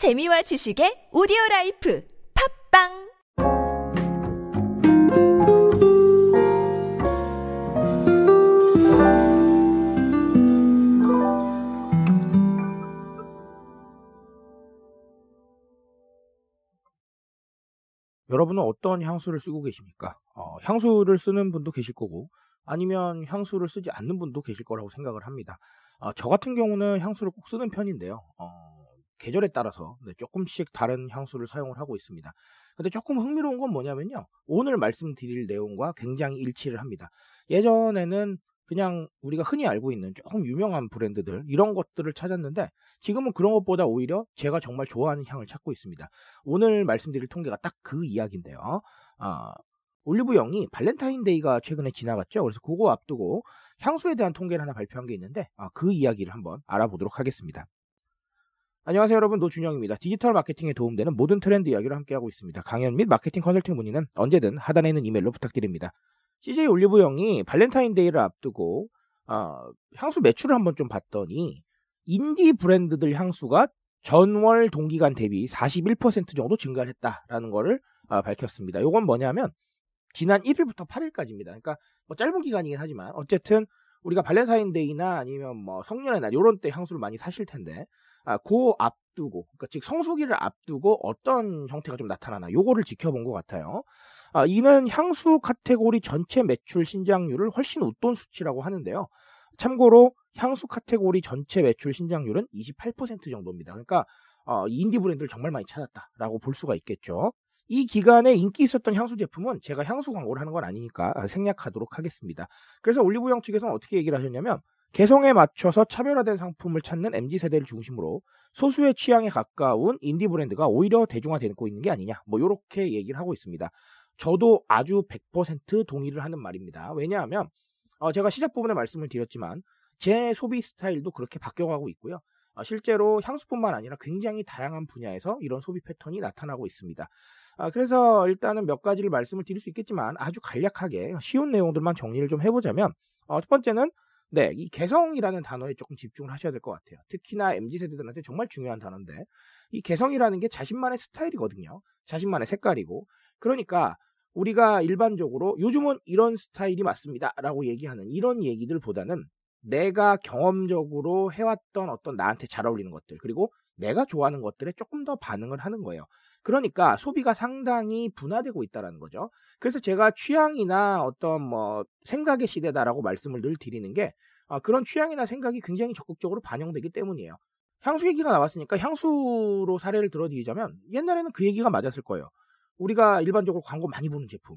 재미와 지식의 오디오 life 팟빵 여러분은 어떤 향수를 쓰고 계십니까? 어, 향수를 쓰는 분도 계실 거고, 아니면 향수를 쓰지 않는 분도 계실 거라고 생각을 합니다. 어, 저 같은 경우는 향수를 꼭 쓰는 편인데요. 어, 계절에 따라서 네, 조금씩 다른 향수를 사용을 하고 있습니다. 근데 조금 흥미로운 건 뭐냐면요. 오늘 말씀드릴 내용과 굉장히 일치를 합니다. 예전에는 그냥 우리가 흔히 알고 있는 조금 유명한 브랜드들 이런 것들을 찾았는데 지금은 그런 것보다 오히려 제가 정말 좋아하는 향을 찾고 있습니다. 오늘 말씀드릴 통계가 딱 그 이야기인데요. 아, 올리브영이 발렌타인데이가 최근에 지나갔죠. 그래서 그거 앞두고 향수에 대한 통계를 하나 발표한 게 있는데 아, 그 이야기를 한번 알아보도록 하겠습니다. 안녕하세요 여러분 노준영입니다. 디지털 마케팅에 도움되는 모든 트렌드 이야기를 함께하고 있습니다. 강연 및 마케팅 컨설팅 문의는 언제든 하단에 있는 이메일로 부탁드립니다. CJ 올리브영이 발렌타인데이를 앞두고 어, 향수 매출을 한번 좀 봤더니 인디 브랜드들 향수가 전월 동기간 대비 41% 정도 증가를 했다라는 거를 어, 밝혔습니다. 이건 뭐냐면 지난 1일부터 8일까지입니다. 그러니까 뭐 짧은 기간이긴 하지만 어쨌든 우리가 발렌타인데이나 아니면 뭐 성년의 날 이런 때 향수를 많이 사실 텐데 아, 그 앞두고 그러니까 즉 성수기를 앞두고 어떤 형태가 좀 나타나나 요거를 지켜본 것 같아요. 아, 이는 향수 카테고리 전체 매출 신장률을 훨씬 웃돈 수치라고 하는데요. 참고로 향수 카테고리 전체 매출 신장률은 28% 정도입니다. 그러니까 어, 인디 브랜드를 정말 많이 찾았다라고 볼 수가 있겠죠. 이 기간에 인기 있었던 향수 제품은 제가 향수 광고를 하는 건 아니니까 생략하도록 하겠습니다. 그래서 올리브영 측에서는 어떻게 얘기를 하셨냐면 개성에 맞춰서 차별화된 상품을 찾는 MZ세대를 중심으로 소수의 취향에 가까운 인디 브랜드가 오히려 대중화되고 있는 게 아니냐 뭐 이렇게 얘기를 하고 있습니다. 저도 아주 100% 동의를 하는 말입니다. 왜냐하면 어, 제가 시작 부분에 말씀을 드렸지만 제 소비 스타일도 그렇게 바뀌어가고 있고요. 어, 실제로 향수뿐만 아니라 굉장히 다양한 분야에서 이런 소비 패턴이 나타나고 있습니다. 아, 그래서 일단은 몇 가지를 말씀을 드릴 수 있겠지만 아주 간략하게 쉬운 내용들만 정리를 좀 해보자면 어, 첫 번째는 네, 이 개성이라는 단어에 조금 집중을 하셔야 될 것 같아요. 특히나 MZ 세대들한테 정말 중요한 단어인데 이 개성이라는 게 자신만의 스타일이거든요. 자신만의 색깔이고 그러니까 우리가 일반적으로 요즘은 이런 스타일이 맞습니다라고 얘기하는 이런 얘기들보다는 내가 경험적으로 해왔던 어떤 나한테 잘 어울리는 것들 그리고 내가 좋아하는 것들에 조금 더 반응을 하는 거예요. 그러니까 소비가 상당히 분화되고 있다는 거죠. 그래서 제가 취향이나 어떤 뭐 생각의 시대다라고 말씀을 늘 드리는 게 아, 그런 취향이나 생각이 굉장히 적극적으로 반영되기 때문이에요. 향수 얘기가 나왔으니까 향수로 사례를 들어드리자면 옛날에는 그 얘기가 맞았을 거예요. 우리가 일반적으로 광고 많이 보는 제품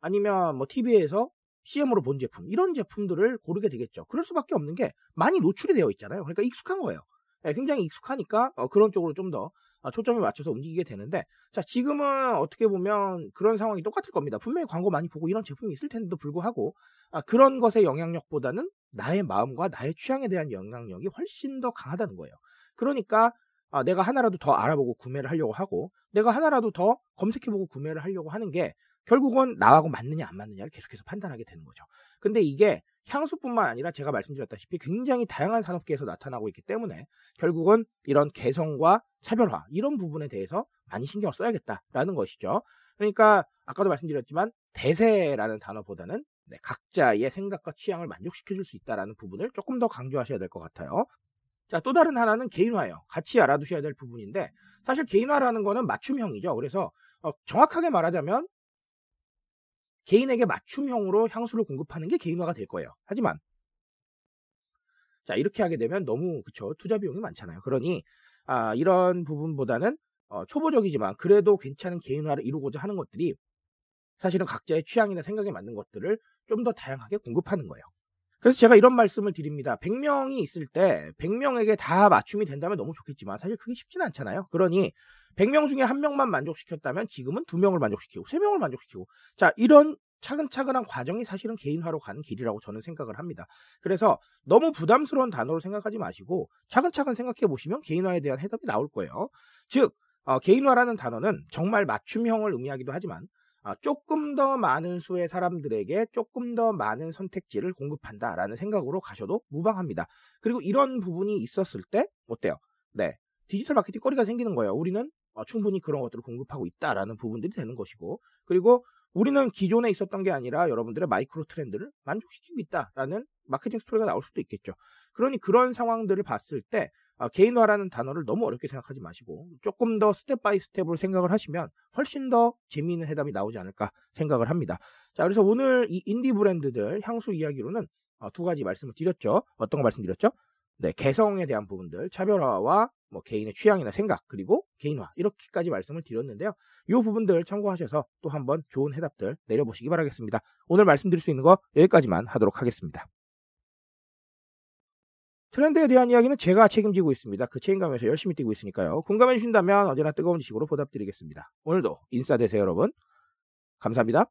아니면 뭐 TV에서 CM으로 본 제품 이런 제품들을 고르게 되겠죠. 그럴 수밖에 없는 게 많이 노출이 되어 있잖아요. 그러니까 익숙한 거예요. 네, 굉장히 익숙하니까 어, 그런 쪽으로 좀더 어, 초점을 맞춰서 움직이게 되는데 자 지금은 어떻게 보면 그런 상황이 똑같을 겁니다. 분명히 광고 많이 보고 이런 제품이 있을 텐데도 불구하고 아, 그런 것의 영향력보다는 나의 마음과 나의 취향에 대한 영향력이 훨씬 더 강하다는 거예요. 그러니까 아, 내가 하나라도 더 알아보고 구매를 하려고 하고 내가 하나라도 더 검색해보고 구매를 하려고 하는 게 결국은 나하고 맞느냐 안 맞느냐를 계속해서 판단하게 되는 거죠. 근데 이게 향수뿐만 아니라 제가 말씀드렸다시피 굉장히 다양한 산업계에서 나타나고 있기 때문에 결국은 이런 개성과 차별화 이런 부분에 대해서 많이 신경을 써야겠다라는 것이죠. 그러니까 아까도 말씀드렸지만 대세라는 단어보다는 네, 각자의 생각과 취향을 만족시켜줄 수 있다라는 부분을 조금 더 강조하셔야 될 것 같아요. 자, 또 다른 하나는 개인화예요. 같이 알아두셔야 될 부분인데 사실 개인화라는 거는 맞춤형이죠. 그래서 어, 정확하게 말하자면 개인에게 맞춤형으로 향수를 공급하는 게 개인화가 될 거예요. 하지만 자 이렇게 하게 되면 너무 그쵸 투자 비용이 많잖아요. 그러니 아, 이런 부분보다는 어, 초보적이지만 그래도 괜찮은 개인화를 이루고자 하는 것들이 사실은 각자의 취향이나 생각에 맞는 것들을 좀 더 다양하게 공급하는 거예요. 그래서 제가 이런 말씀을 드립니다. 100명이 있을 때 100명에게 다 맞춤이 된다면 너무 좋겠지만 사실 그게 쉽지는 않잖아요. 그러니 100명 중에 한 명만 만족시켰다면 지금은 두 명을 만족시키고 세 명을 만족시키고 자 이런 차근차근한 과정이 사실은 개인화로 가는 길이라고 저는 생각을 합니다. 그래서 너무 부담스러운 단어로 생각하지 마시고 차근차근 생각해 보시면 개인화에 대한 해답이 나올 거예요. 즉 어, 개인화라는 단어는 정말 맞춤형을 의미하기도 하지만 어, 조금 더 많은 수의 사람들에게 조금 더 많은 선택지를 공급한다라는 생각으로 가셔도 무방합니다. 그리고 이런 부분이 있었을 때 어때요? 네. 디지털 마케팅 거리가 생기는 거예요. 우리는 어, 충분히 그런 것들을 공급하고 있다라는 부분들이 되는 것이고 그리고 우리는 기존에 있었던 게 아니라 여러분들의 마이크로 트렌드를 만족시키고 있다라는 마케팅 스토리가 나올 수도 있겠죠. 그러니 그런 상황들을 봤을 때 어, 개인화라는 단어를 너무 어렵게 생각하지 마시고 조금 더 step by step으로 생각을 하시면 훨씬 더 재미있는 해답이 나오지 않을까 생각을 합니다. 자, 그래서 오늘 이 인디 브랜드들 향수 이야기로는 어, 두 가지 말씀을 드렸죠. 어떤 거 말씀드렸죠? 네, 개성에 대한 부분들, 차별화와 뭐 개인의 취향이나 생각, 그리고 개인화 이렇게까지 말씀을 드렸는데요. 이 부분들 참고하셔서 또 한번 좋은 해답들 내려보시기 바라겠습니다. 오늘 말씀드릴 수 있는 거 여기까지만 하도록 하겠습니다. 트렌드에 대한 이야기는 제가 책임지고 있습니다. 그 책임감에서 열심히 뛰고 있으니까요. 공감해 주신다면 언제나 뜨거운 지식으로 보답드리겠습니다. 오늘도 인싸 되세요, 여러분. 감사합니다.